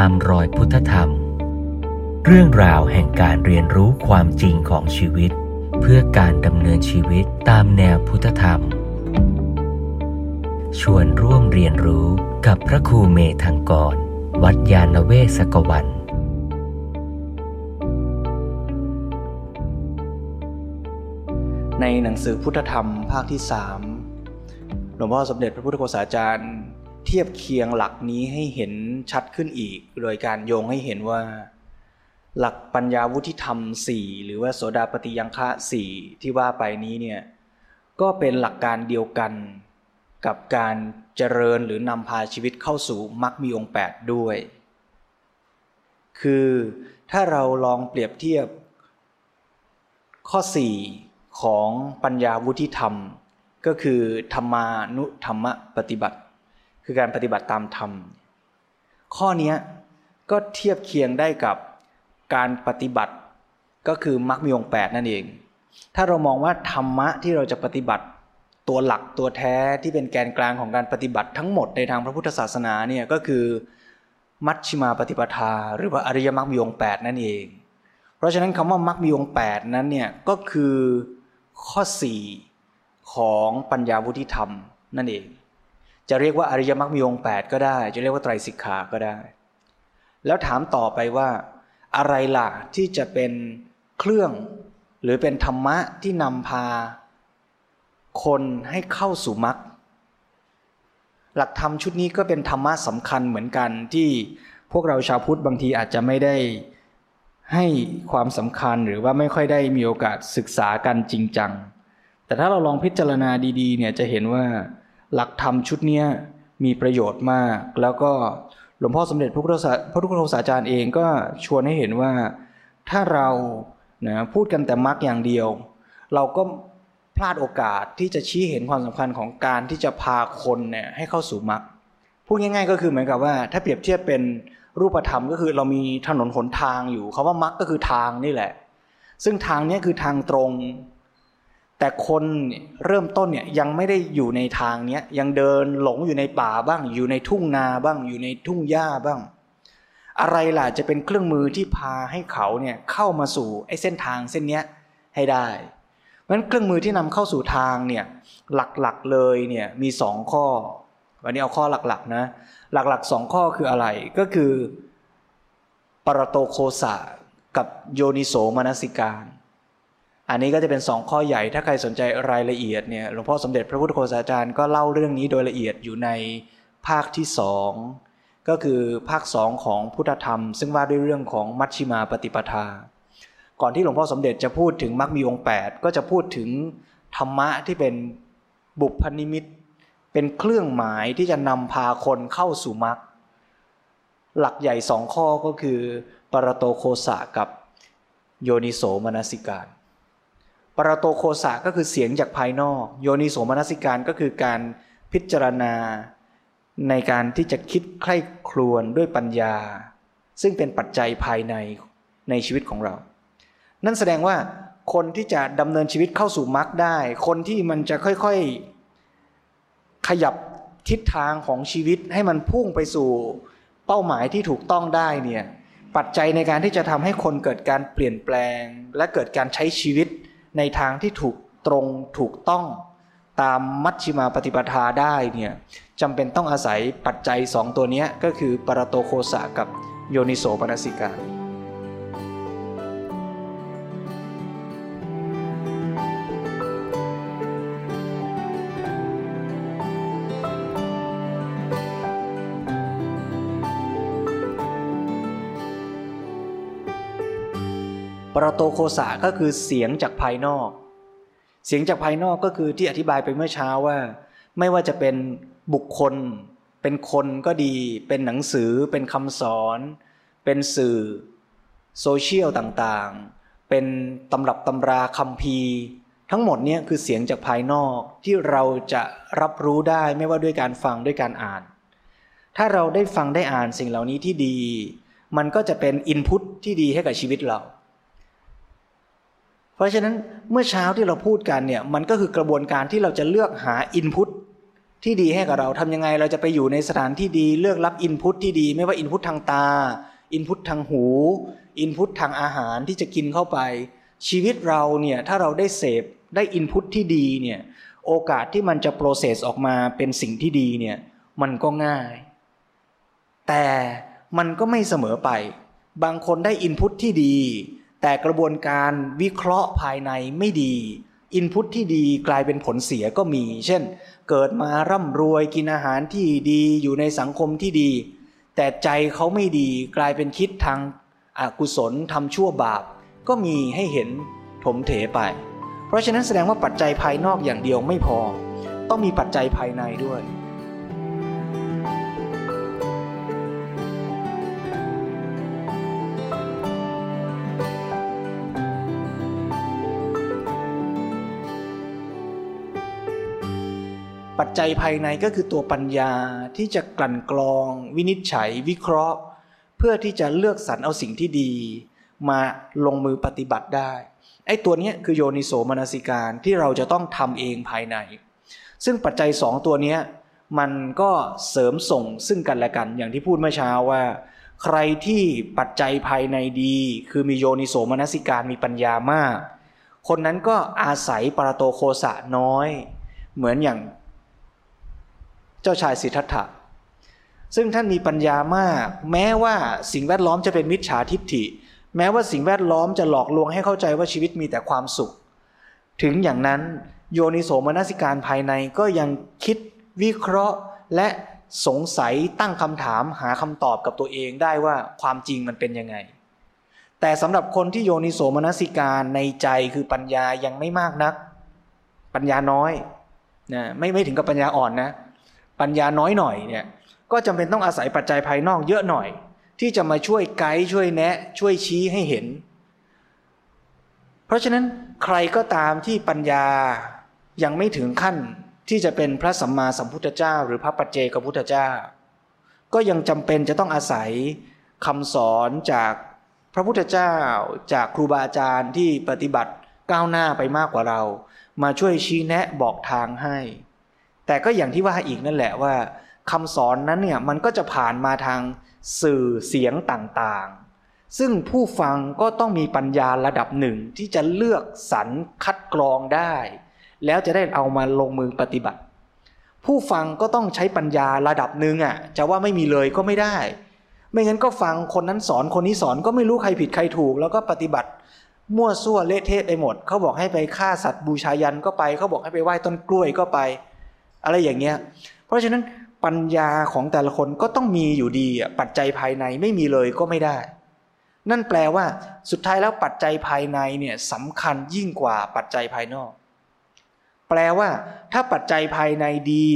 ตามรอยพุทธธรรม เรื่องราวแห่งการเรียนรู้ความจริงของชีวิต เพื่อการดำเนินชีวิตตามแนวพุทธธรรม ชวนร่วมเรียนรู้กับพระครูเมธังกร วัดยาณเวศกวันในหนังสือพุทธธรรมภาคที่สามหลวงพ่อสมเด็จพระพุทธโฆษาจารย์ เทียบเคียงหลักนี้ให้เห็นชัดขึ้นอีก โดยการโยงให้เห็นว่า หลักปัญญาวุฒิธรรมสี่หรือว่าโสดาปฏิยังคะสี่ที่ว่าไปนี้เนี่ยก็เป็นหลักการเดียวกันกับการเจริญหรือนำพาชีวิตเข้าสู่มรรคมีองค์แปดด้วย คือถ้าเราลองเปรียบเทียบ ข้อ 4 ของปัญญาวุฒิธรรม ก็คือธรรมานุธรรมปฏิบัติ คือการปฏิบัติตามธรรม ข้อนี้ก็เทียบเคียงได้กับการปฏิบัติก็คือมรรคมีองแปดนั่นเอง ถ้าเรามองว่าธรรมะที่เราจะปฏิบัติตัวหลักตัวแท้ที่เป็นแกนกลางของการปฏิบัติทั้งหมดในทางพระพุทธศาสนาเนี่ยก็คือ มัชชิมาปฏิปทา หรือว่าอริยมรรคมีองแปดนั่นเอง เพราะฉะนั้นคำว่ามรรคมีองแปดนั้นเนี่ยก็คือข้อสี่ของปัญญาวุฒิธรรมนั่นเอง จะเรียกว่าอริยมรรคมีองค์แปดก็ได้ จะเรียกว่าไตรสิกขาก็ได้ แล้วถามต่อไปว่า อะไรล่ะที่จะเป็นเครื่อง หรือเป็นธรรมะที่นำพา คนให้เข้าสู่มรรคหลักธรรมชุดนี้ก็เป็นธรรมะสำคัญเหมือนกันที่พวกเราชาวพุทธบางทีอาจจะไม่ได้ให้ความสำคัญหรือว่าไม่ค่อยได้มีโอกาสศึกษากันจริงจัง แต่ถ้าเราลองพิจารณาดีๆ เนี่ยจะเห็นว่า หลักธรรมชุดนี้มีประโยชน์มาก แล้วก็หลวงพ่อสมเด็จพระพุทธศาพระพุทธศาจารย์เองก็ชวนให้เห็นว่าถ้าเรานะพูดกันแต่มรรคอย่างเดียว เราก็พลาดโอกาสที่จะชี้เห็นความสำคัญของการที่จะพาคนเนี่ยให้เข้าสู่มรรคพูดง่าย ๆ ก็คือเหมือนกับว่า ถ้าเปรียบเทียบเป็นรูปธรรมก็คือเรามีถนนหนทางอยู่คาว่ามรรคก็คือทางนี่แหละ ซึ่งทางนี้คือทางตรง แต่คนเริ่มต้นเนี่ยยังไม่ได้อยู่ในทางเนี้ยยังเดินหลงอยู่ในป่าบ้าง อยู่ในทุ่งนาบ้าง อยู่ในทุ่งหญ้าบ้าง อะไรล่ะจะเป็นเครื่องมือที่พาให้เขาเนี่ยเข้ามาสู่ไอ้เส้นทางเส้นเนี้ยให้ได้เพราะฉะนั้นเครื่องมือที่นำเข้าสู่ทางเนี่ยหลักๆเลยเนี่ยมีสองข้อ วันนี้เอาข้อหลักๆนะหลักๆสองข้อคืออะไรก็คือปรโตโคสะกับโยนิโสมนสิการ อันนี้ก็จะเป็นสองข้อใหญ่ถ้าใครสนใจรายละเอียดเนี่ยหลวงพ่อสมเด็จพระพุทธโฆษาจารย์ก็เล่าเรื่องนี้โดยละเอียดอยู่ในภาคที่สองก็คือภาคสองของพุทธธรรม ซึ่งว่าด้วยเรื่องของมัชชิมาปฏิปทา ก่อนที่หลวงพ่อสมเด็จจะพูดถึงมรรคมีองค์ 8 ก็จะพูดถึงธรรมะที่เป็นบุพนิมิต เป็นเครื่องหมายที่จะนำพาคนเข้าสู่มรรคหลักใหญ่สองข้อก็คือ ปรโตโคสะกับโยนิโสมนสิการ ปรโตโคสะก็คือเสียงจากภายนอก โยนิโสมนสิการก็คือการพิจารณา ในการที่จะคิดใคร่ครวญด้วยปัญญา ซึ่งเป็นปัจจัยภายในในชีวิตของเรา นั่นแสดงว่าคนที่จะดำเนินชีวิตเข้าสู่มรรคได้ คนที่มันจะค่อยๆ ขยับทิศทางของชีวิตให้มันพุ่งไปสู่เป้าหมายที่ถูกต้องได้เนี่ยปัจจัยในการที่จะทำให้คนเกิดการเปลี่ยนแปลง และเกิดการใช้ชีวิต ในทางที่ถูกตรงถูกต้องตามมัชชิมาปฏิปทาได้เนี่ยจำเป็นต้องอาศัยปัจจัยสองตัวนี้ก็คือปรโตโคสะกับโยนิโสปนสิกา ปรโตโคสะก็คือเสียงจากภายนอก เสียงจากภายนอกก็คือที่อธิบายไปเมื่อเช้าว่า ไม่ว่าจะเป็นบุคคล เป็นคนก็ดี เป็นหนังสือ เป็นคำสอน เป็นสื่อโซเชียลต่างๆ เป็นตำรับตำราคำพีทั้งหมดเนี้คือเสียงจากภายนอกที่เราจะรับรู้ได้ไม่ว่าด้วยการฟังด้วยการอ่าน ถ้าเราได้ฟังได้อ่านสิ่งเหล่านี้ที่ดี มันก็จะเป็นอินพุตที่ดีให้กับชีวิตเรา เพราะฉะนั้นเมื่อเช้าที่เราพูดกันเนี่ยมันก็คือกระบวนการที่เราจะเลือกหาอินพุตที่ดีให้กับเราทำยังไงเราจะไปอยู่ในสถานที่ดีเลือกรับ input ที่ดีไม่ว่า input ทางตา input ทางหู input ทางอาหารที่จะกินเข้าไป ชีวิตเราเนี่ยถ้าเราได้เสพได้ input ที่ดีเนี่ยโอกาสที่มันจะ process ออกมาเป็นสิ่งที่ดีเนี่ยมันก็ง่าย แต่มันก็ไม่เสมอไป บางคนได้ input ที่ดี แต่กระบวนการวิเคราะห์ภายในไม่ดีอินพุตที่ดีกลายเป็นผลเสียก็มี เช่น เกิดมาร่ำรวยกินอาหารที่ดีอยู่ในสังคมที่ดี แต่ใจเขาไม่ดีกลายเป็นคิดทางอากุศลทำชั่วบาป ก็มีให้เห็นถมเถไป เพราะฉะนั้นแสดงว่าปัจจัยภายนอกอย่างเดียวไม่พอ ต้องมีปัจจัยภายในด้วย ปัจจัยภายในก็คือตัวปัญญาที่จะกลั่นกรอง วินิจฉัย วิเคราะห์ เพื่อที่จะเลือกสรรเอาสิ่งที่ดี มาลงมือปฏิบัติได้ไอ้ตัวนี้คือโยนิโสมนสิการที่เราจะต้องทำเองภายใน ซึ่งปัจจัยสองตัวนี้มันก็เสริมส่งซึ่งกันและกันอย่างที่พูดเมื่อเช้าว่า ใครที่ปัจจัยภายในดี คือมีโยนิโสมนสิการมีปัญญามาก คนนั้นก็อาศัยปรโตโคสะน้อย เหมือนอย่าง เจ้าชายสิทธัตถะ ซึ่งท่านมีปัญญามาก แม้ว่าสิ่งแวดล้อมจะเป็นมิจฉาทิฏฐิ แม้ว่าสิ่งแวดล้อมจะหลอกลวงให้เข้าใจว่าชีวิตมีแต่ความสุข ถึงอย่างนั้นโยนิโสมนสิการภายในก็ยังคิดวิเคราะห์และสงสัยตั้งคำถามหาคำตอบกับตัวเองได้ว่าความจริงมันเป็นยังไง แต่สำหรับคนที่โยนิโสมนสิการในใจคือปัญญายังไม่มากนัก ปัญญาน้อยนะไม่ไม่ถึงกับปัญญาอ่อนนะ ปัญญาน้อยหน่อยเนี่ยก็จำเป็นต้องอาศัยปัจจัยภายนอกเยอะหน่อย ที่จะมาช่วยไกด์ช่วยแนะ ช่วยชี้ให้เห็น เพราะฉะนั้นใครก็ตามที่ปัญญายังไม่ถึงขั้นที่จะเป็นพระสัมมาสัมพุทธเจ้า หรือพระปัจเจกพุทธเจ้า ก็ยังจำเป็นจะต้องอาศัยคำสอนจากพระพุทธเจ้าจากครูบาอาจารย์ที่ปฏิบัติก้าวหน้าไปมากกว่าเรา มาช่วยชี้แนะบอกทางให้ แต่ก็อย่างที่ว่าอีกนั่นแหละว่าคำสอนนั้นเนี่ยมันก็จะผ่านมาทางสื่อเสียงต่างๆ ซึ่งผู้ฟังก็ต้องมีปัญญาระดับหนึ่งที่จะเลือกสรรคัดกรองได้ แล้วจะได้เอามาลงมือปฏิบัติ ผู้ฟังก็ต้องใช้ปัญญาระดับหนึ่งอะจะว่าไม่มีเลยก็ไม่ได้ ไม่งั้นก็ฟังคนนั้นสอนคนนี้สอนก็ไม่รู้ใครผิดใครถูก แล้วก็ปฏิบัติมั่วซั่วเละเทะไปหมด เขาบอกให้ไปฆ่าสัตว์บูชายันก็ไป เขาบอกให้ไปไหว้ต้นกล้วยก็ไป อะไรอย่างเงี้ย เพราะฉะนั้นปัญญาของแต่ละคนก็ต้องมีอยู่ดีปัจจัยภายในไม่มีเลยก็ไม่ได้ นั่นแปลว่าสุดท้ายแล้วปัจจัยภายในเนี่ยสำคัญยิ่งกว่าปัจจัยภายนอก แปลว่า ถ้าปัจจัยภายในดี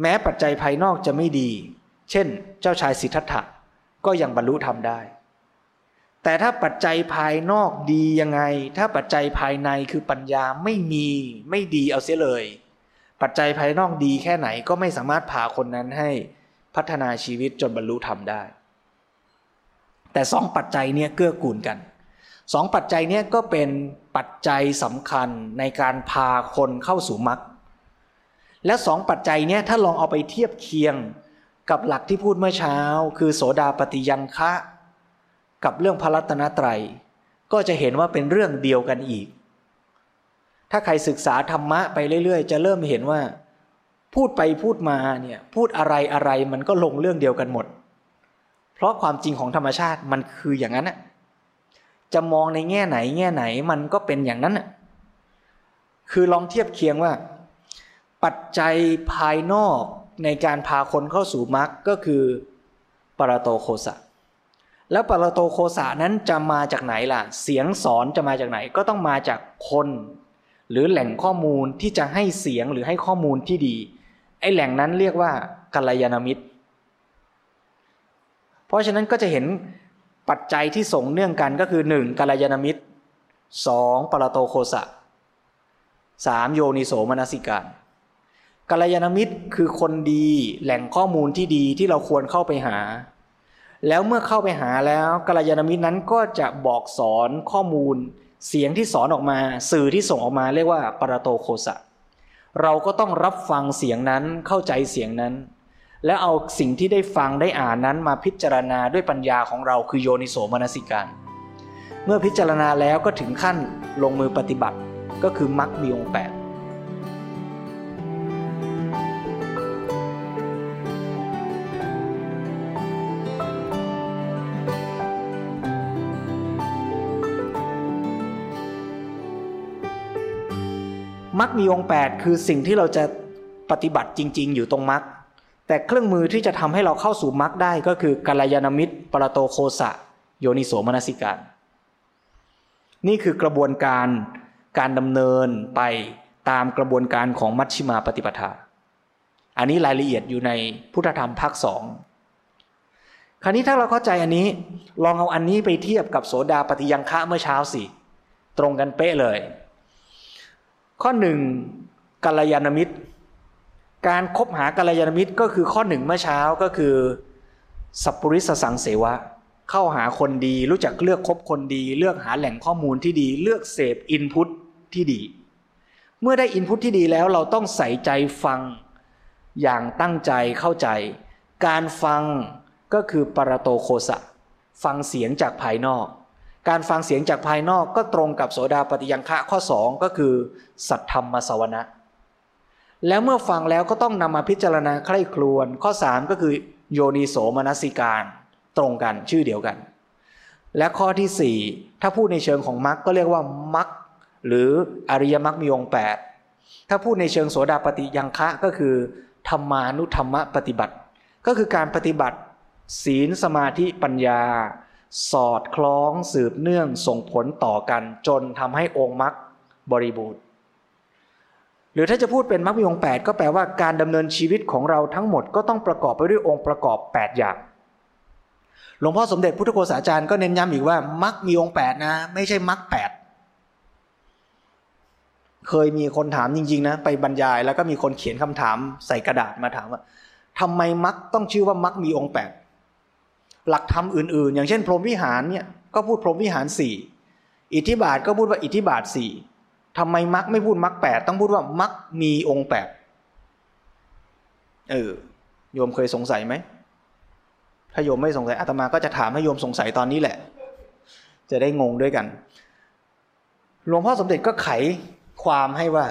แม้ปัจจัยภายนอกจะไม่ดี เช่น เจ้าชายสิทธัตถะก็ยังบรรลุธรรมได้ แต่ถ้าปัจจัยภายนอกดียังไง ถ้าปัจจัยภายในคือปัญญาไม่มีไม่ดีเอาเสียเลย ปัจจัยภายนอกดีแค่ไหนก็ไม่สามารถพาคนนั้นให้พัฒนาชีวิตจนบรรลุธรรมได้ แต่สองปัจจัยเนี่ยเกื้อกูลกันสองปัจจัยเนี่ยก็เป็นปัจจัยสำคัญในการพาคนเข้าสู่มรรคและสองปัจจัยเนี่ยถ้าลองเอาไปเทียบเคียงกับหลักที่พูดเมื่อเช้า คือโสดาปฏิยังคะ กับเรื่องพระรัตนตรัย ก็จะเห็นว่าเป็นเรื่องเดียวกันอีก ถ้าใครศึกษาธรรมะไปเรื่อย ๆ จะเริ่มเห็นว่า พูดไปพูดมาเนี่ยพูดอะไรอะไรมันก็ลงเรื่องเดียวกันหมด เพราะความจริงของธรรมชาติมันคืออย่างนั้นอะจะมองในแง่ไหนแง่ไหนมันก็เป็นอย่างนั้นอะคือลองเทียบเคียงว่า ปัจจัยภายนอกในการพาคนเข้าสู่มรรคก็คือปรโตโคสะแล้วปรโตโคสะนั้นจะมาจากไหนล่ะ เสียงสอนจะมาจากไหนก็ต้องมาจากคน หรือแหล่งข้อมูลที่จะให้เสียงหรือให้ข้อมูลที่ดี ไอ้แหล่งนั้นเรียกว่ากัลยาณมิตร เพราะฉะนั้นก็จะเห็นปัจจัยที่ส่งเนื่องกันก็คือหนึ่งกัลยาณมิตรสองปรโตโคสะสามโยนิโสมนสิการกัลยาณมิตรคือคนดีแหล่งข้อมูลที่ดีที่เราควรเข้าไปหา แล้วเมื่อเข้าไปหาแล้วกัลยาณมิตรนั้นก็จะบอกสอนข้อมูล เสียงที่สอนออกมาสื่อที่ส่งออกมาเรียกว่าปรโตโคสะเราก็ต้องรับฟังเสียงนั้นเข้าใจเสียงนั้น แล้วเอาสิ่งที่ได้ฟังได้อ่านนั้นมาพิจารณาด้วยปัญญาของเราคือโยนิโสมนสิการ เมื่อพิจารณาแล้วก็ถึงขั้นลงมือปฏิบัติก็คือมรรคมีองค์แปด มรรคมีองค์8คือสิ่งที่เราจะปฏิบัติจริง ๆ อยู่ตรงมรรคแต่เครื่องมือที่จะทำให้เราเข้าสู่มรรคได้ก็คือกัลยาณมิตร ปรโตโคสะ โยนิโสมนสิการ นี่คือกระบวนการการดำเนินไปตามกระบวนการของมัชชิมาปฏิปทา อันนี้รายละเอียดอยู่ในพุทธธรรมภาคสองคราวนี้ถ้าเราเข้าใจอันนี้ลองเอาอันนี้ไปเทียบกับโสดาปฏิยังคะเมื่อเช้าสิ ตรงกันเป๊ะเลย ข้อหนึ่งกัลยาณมิตร การคบหากัลยาณมิตรก็คือข้อหนึ่งเมื่อเช้าก็คือ สัพปริสสังเสวะ เข้าหาคนดี รู้จักเลือกคบคนดี เลือกหาแหล่งข้อมูลที่ดี เลือกเสพอินพุตที่ดี เมื่อได้อินพุตที่ดีแล้วเราต้องใส่ใจฟังอย่างตั้งใจเข้าใจ การฟังก็คือปรโตโคสะ ฟังเสียงจากภายนอก การฟังเสียงจากภายนอกก็ตรงกับโสดาปฏิยังคะข้อสองก็คือ สัทธรรมสวนะ แล้วเมื่อฟังแล้วก็ต้องนำมาพิจารณาใคร่ครวญข้อสามก็คือ โยนิโสมนสิการ ตรงกันชื่อเดียวกัน และข้อที่สี่ถ้าพูดในเชิงของมรรคก็เรียกว่ามรรคหรืออริยมรรคมีองค์แปดถ้าพูดในเชิงโสดาปฏิยังคะก็คือ ธรรมานุธรรมปฏิบัติ ก็คือการปฏิบัติ ศีลสมาธิปัญญา สอดคล้องสืบเนื่องส่งผลต่อกันจนทำให้องค์มรรคบริบูรณ์หรือถ้าจะพูดเป็นมรรคมีองค์8ก็แปลว่าการดำเนินชีวิตของเราทั้งหมดก็ต้องประกอบไปด้วยองค์ประกอบ 8 อย่าง หลวงพ่อสมเด็จพุทธโฆษาจารย์ก็เน้นย้ำอีกว่ามรรคมีองค์8นะ ไม่ใช่มรรคแปดเคยมีคนถามจริง ๆ นะ ไปบรรยายแล้วก็มีคนเขียนคำถามใส่กระดาษมาถามว่าทำไมมรรคต้องชื่อว่ามรรคมีองค์แปด หลักธรรมอื่น ๆ อย่างเช่น พรหมวิหารเนี่ยก็พูดพรหมวิหารสี่อิทธิบาทก็พูดว่าอิทธิบาทสี่ทำไมมรรคไม่พูดมรรคแปดต้องพูดว่ามรรคมีองค์แปดเออโยมเคยสงสัยไหมถ้าโยมไม่สงสัยอาตมาก็จะถามให้โยมสงสัยตอนนี้แหละ จะได้งงด้วยกันหลวงพ่อสมเด็จก็ไขความให้ว่า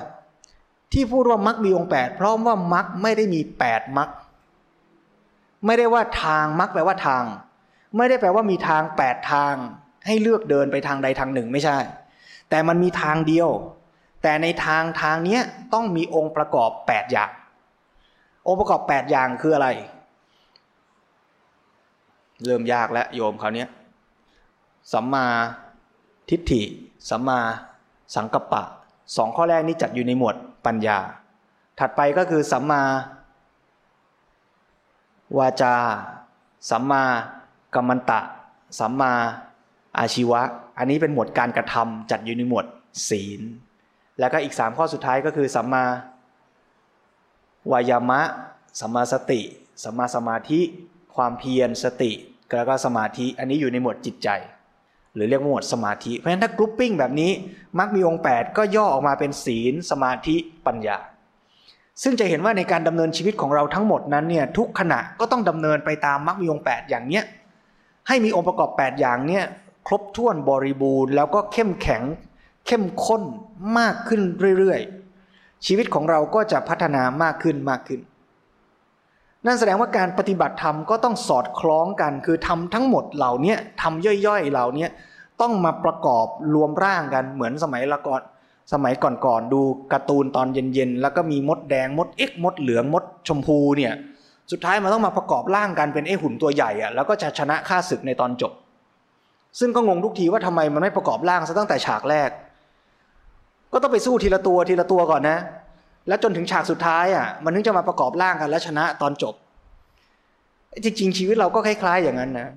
ที่พูดว่ามรรคมีองค์แปดเพราะว่ามรรคไม่ได้มีแปดมรรคไม่ได้ว่าทางมรรคแปลว่าทาง ไม่ได้แปลว่ามีทางแปดทาง ให้เลือกเดินไปทางใดทางหนึ่งไม่ใช่ แต่มันมีทางเดียว แต่ในทางทางนี้ต้องมีองค์ประกอบแปดอย่าง องค์ประกอบแปดอย่างคืออะไร เริ่มยากแล้วโยมเขาเนี้ยสัมมาทิฏฐิ สัมมาสังกัปปะสองข้อแรกนี้จัดอยู่ในหมวดปัญญา ถัดไปก็คือสัมมาวาจา สัมมา กัมมันตะ สัมมาอาชีวะ อันนี้เป็นหมวดการกระทำจัดอยู่ในหมวดศีล แล้วก็อีกสามข้อสุดท้ายก็คือสัมมาวายามะสัมมาสติสัมมาสมาธิความเพียรสติแล้วก็สมาธิอันนี้อยู่ในหมวดจิตใจ หรือเรียกว่าหมวดสมาธิ เพราะฉะนั้นถ้า grouping แบบนี้มรรคมีองค์ 8 ก็ย่อออกมาเป็นศีล สมาธิปัญญา ซึ่งจะเห็นว่าในการดำเนินชีวิตของเราทั้งหมดนั้นเนี่ยทุกขณะก็ต้องดำเนินไปตามมรรคมีองค์ 8 อย่างเนี้ย ให้มีองค์ประกอบ 8 อย่างเนี่ยครบถ้วนบริบูรณ์ แล้วก็เข้มแข็ง เข้มข้นมากขึ้นเรื่อยๆ ชีวิตของเราก็จะพัฒนามากขึ้นมากขึ้น นั่นแสดงว่าการปฏิบัติธรรมก็ต้องสอดคล้องกัน คือทำทั้งหมดเหล่านี้ทำย่อยๆเหล่านี้ต้องมาประกอบรวมร่างกันเหมือนสมัยละก่อนสมัยก่อนๆดูการ์ตูนตอนเย็นๆ แล้วก็มีมดแดงมดเอ็กมดเหลืองมดชมพูเนี่ย สุดท้ายมันต้องมาประกอบร่างกันเป็นไอ้หุ่นตัวใหญ่อะแล้วก็จะชนะฆ่าศึกในตอนจบ ซึ่งก็งงทุกทีว่าทำไมมันไม่ประกอบร่างซะตั้งแต่ฉากแรก ก็ต้องไปสู้ทีละตัวทีละตัวก่อนนะ แล้วจนถึงฉากสุดท้ายอะมันถึงจะมาประกอบร่างกันแล้วชนะตอนจบ จริงๆชีวิตเราก็คล้ายๆอย่างนั้นนะ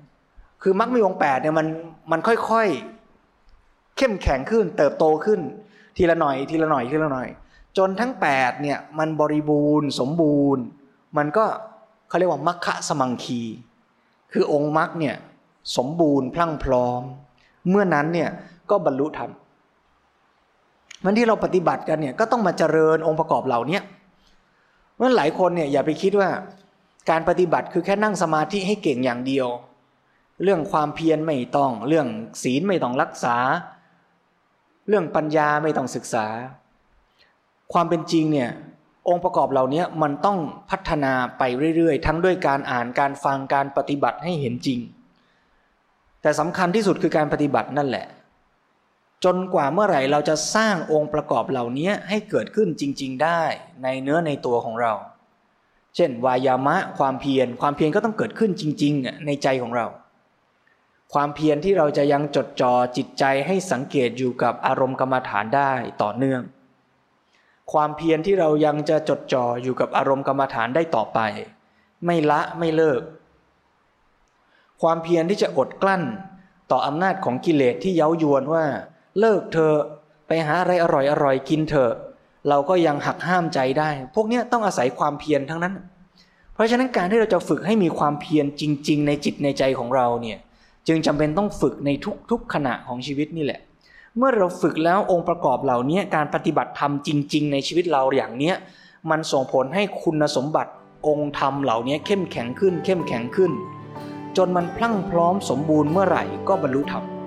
คือมรรคมีองแปดเนี่ยมันมันค่อยๆเข้มแข็งขึ้น เติบโตขึ้น ทีละหน่อย ทีละหน่อยทีละหน่อย จนทั้ง8เนี่ยมันบริบูรณ์สมบูรณ์ มันก็ เขาเรียกว่ามัคคะสมังคี คือองค์มรรคเนี่ยสมบูรณ์พลั่งพร้อม เมื่อนั้นเนี่ยก็บรรลุธรรมมันที่เราปฏิบัติกันเนี่ยก็ต้องมาเจริญองค์ประกอบเหล่านี้เพราะหลายคนเนี่ยอย่าไปคิดว่า การปฏิบัติคือแค่นั่งสมาธิให้เก่งอย่างเดียว เรื่องความเพียรไม่ต้อง เรื่องศีลไม่ต้องรักษา เรื่องปัญญาไม่ต้องศึกษา ความเป็นจริงเนี่ย องค์ประกอบเหล่านี้มันต้องพัฒนาไปเรื่อยๆ ทั้งด้วยการอ่านการฟังการปฏิบัติให้เห็นจริง แต่สำคัญที่สุดคือการปฏิบัตินั่นแหละ จนกว่าเมื่อไหร่เราจะสร้างองค์ประกอบเหล่านี้ให้เกิดขึ้นจริง ๆ ได้ในเนื้อในตัวของเรา เช่น วายามะความเพียรความเพียรก็ต้องเกิดขึ้นจริง ๆ ในใจของเรา ความเพียรที่เราจะยังจดจ่อจิตใจให้สังเกตอยู่กับอารมณ์กรรมฐานได้ต่อเนื่อง ความเพียรที่เรายังจะจดจ่ออยู่กับอารมณ์กรรมฐานได้ต่อไป ไม่ละไม่เลิก ความเพียรที่จะอดกลั้นต่ออำนาจของกิเลสที่เย้ายวนว่า เลิกเธอไปหาอะไรอร่อยอร่อยกินเถอะ เราก็ยังหักห้ามใจได้ พวกนี้ต้องอาศัยความเพียรทั้งนั้น เพราะฉะนั้นการที่เราจะฝึกให้มีความเพียรจริง ๆ ในจิตในใจของเราเนี่ยจึงจำเป็นต้องฝึกในทุกๆขณะของชีวิตนี่แหละ เมื่อเราฝึกแล้วองค์ประกอบเหล่านี้การปฏิบัติธรรมจริง ๆ ในชีวิตเราอย่างเนี้ยมันส่งผลให้คุณสมบัติองค์ธรรมเหล่านี้เข้มแข็งขึ้น เข้มแข็งขึ้น จนมันพลั่งพร้อมสมบูรณ์เมื่อไหร่ก็บรรลุธรรม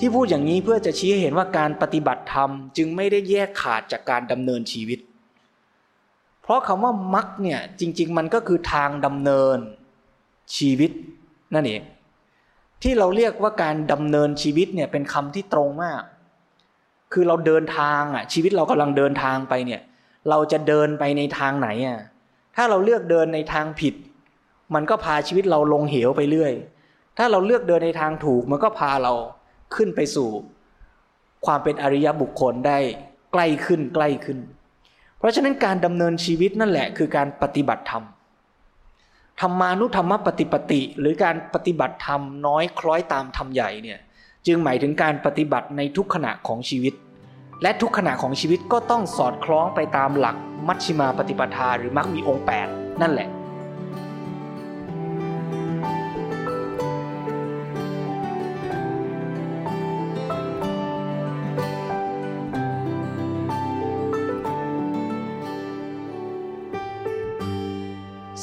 ที่พูดอย่างนี้เพื่อจะชี้ให้เห็นว่าการปฏิบัติธรรม จึงไม่ได้แยกขาดจากการดำเนินชีวิต เพราะคำว่ามักเนี่ยจริง ๆ มันก็คือทางดำเนินชีวิตนั่นเองที่เราเรียกว่าการดำเนินชีวิตเนี่ยเป็นคำที่ตรงมาก คือเราเดินทางอะชีวิตเรากำลังเดินทางไปเนี่ย เราจะเดินไปในทางไหนอะถ้าเราเลือกเดินในทางผิด มันก็พาชีวิตเราลงเหวไปเรื่อย ถ้าเราเลือกเดินในทางถูกมันก็พาเรา ขึ้นไปสู่ความเป็นอริยบุคคลได้ใกล้ขึ้นใกล้ขึ้น เพราะฉะนั้นการดำเนินชีวิตนั่นแหละคือการปฏิบัติธรรมธรรมานุธรรมปฏิปติ หรือการปฏิบัติธรรมน้อยคล้อยตามธรรมใหญ่เนี่ยจึงหมายถึงการปฏิบัติในทุกขณะของชีวิต และทุกขณะของชีวิตก็ต้องสอดคล้องไปตามหลักมัชฌิมาปฏิปทาหรือมักมีองค์ 8 นั่นแหละ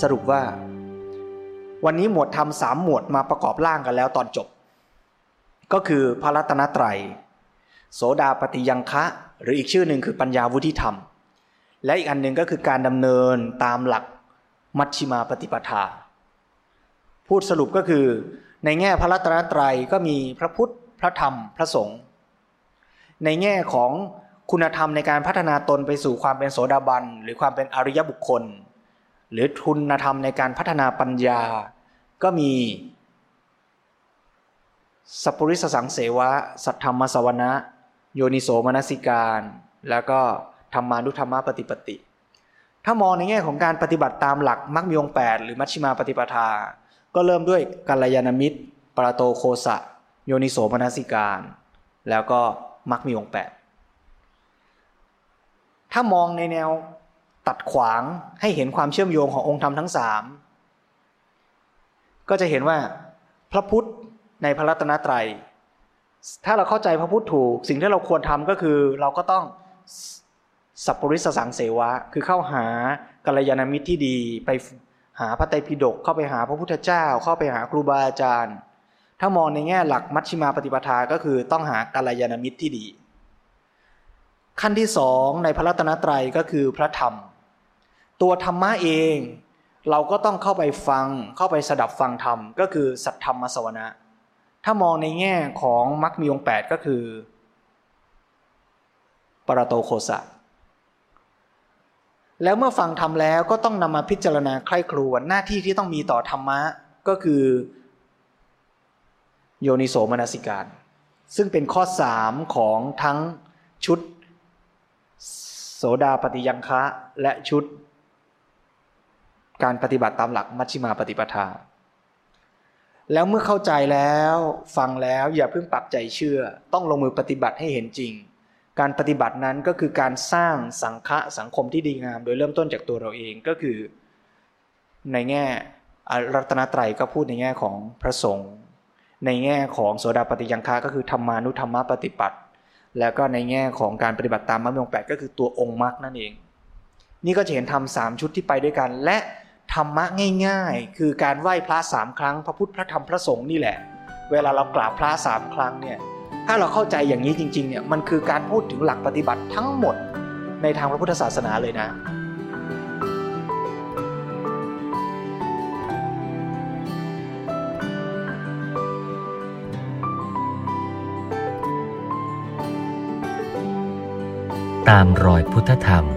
สรุปว่า วันนี้หมวดธรรมสามหมวดมาประกอบร่างกันแล้วตอนจบ ก็คือพระรัตนตรัย โสดาปฏิยังคะ หรืออีกชื่อหนึ่งคือปัญญาวุฒิธรรม และอีกอันหนึ่งก็คือการดำเนินตามหลักมัชชิมาปฏิปทา พูดสรุปก็คือ ในแง่พระรัตนตรัยก็มีพระพุทธพระธรรมพระสงฆ์ในแง่ของคุณธรรมในการพัฒนาตนไปสู่ความเป็นโสดาบัน หรือความเป็นอริยบุคคล หรือทุนธรรมในการพัฒนาปัญญา ก็มีสัพปริสสังเสวะ สัทธรรมสวนะ โยนิโสมนสิการ แล้วก็ธรรมานุธรรมปฏิปติ ถ้ามองในแง่ของการปฏิบัติตามหลักมรรคมีองแปดหรือมัชฌิมาปฏิปทา ก็เริ่มด้วยกัลยาณมิตรปรโตโคสะ โยนิโสมนสิการ แล้วก็มรรคมีองแปดถ้ามองในแนว ตัดขวางให้เห็นความเชื่อมโยงขององค์ธรรมทั้งสามก็จะเห็นว่าพระพุทธในพระรัตนตรัย ถ้าเราเข้าใจพระพุทธถูก สิ่งที่เราควรทำก็คือเราก็ต้องสัพปริสสังเสวะ คือเข้าหากัลยาณมิตรที่ดีไปหาพระไตรปิฎกเข้าไปหาพระพุทธเจ้า เข้าไปหาครูบาอาจารย์ ถ้ามองในแง่หลักมัชฌิมาปฏิปทาก็คือต้องหากัลยาณมิตรที่ดี ขั้นที่สองในพระรัตนตรัยก็คือพระธรรม ตัวธรรมะเอง เราก็ต้องเข้าไปฟังเข้าไปสดับฟังธรรม ก็คือสัทธรรมสวนะ ถ้ามองในแง่ของมรรคมีองแปดก็คือ ปรโตโคสะแล้วเมื่อฟังธรรมแล้วก็ต้องนำมาพิจารณาใคร่ครวญหน้าที่ที่ต้องมีต่อธรรมะก็คือ โยนิโสมนสิการ ซึ่งเป็นข้อสามของทั้งชุด โสดาปฏิยังคะและชุด การปฏิบัติตามหลักมัชฌิมาปฏิปทา แล้วเมื่อเข้าใจแล้วฟังแล้วอย่าเพิ่งปักใจเชื่อ ต้องลงมือปฏิบัติให้เห็นจริง การปฏิบัตินั้นก็คือการสร้างสังฆะสังคมที่ดีงาม โดยเริ่มต้นจากตัวเราเองก็คือในแง่รัตนตรัยก็พูดในแง่ของพระสงฆ์ในแง่ของโสดาปฏิยังคาก็คือธรรมานุธรรมปฏิปัติ แล้วก็ในแง่ของการปฏิบัติตามมรรคองแปดก็คือตัวองค์มรรคนั่นเอง นี่ก็จะเห็นทำสามชุดที่ไปด้วยกัน และ ธรรมะง่ายๆ คือการไหว้พระสามครั้ง พระพุทธพระธรรมพระสงฆ์นี่แหละ เวลาเรากราบพระสามครั้งเนี่ยถ้าเราเข้าใจอย่างนี้จริงๆเนี่ยมันคือการพูดถึงหลักปฏิบัติทั้งหมดในทางพระพุทธศาสนาเลยนะตามรอยพุทธธรรม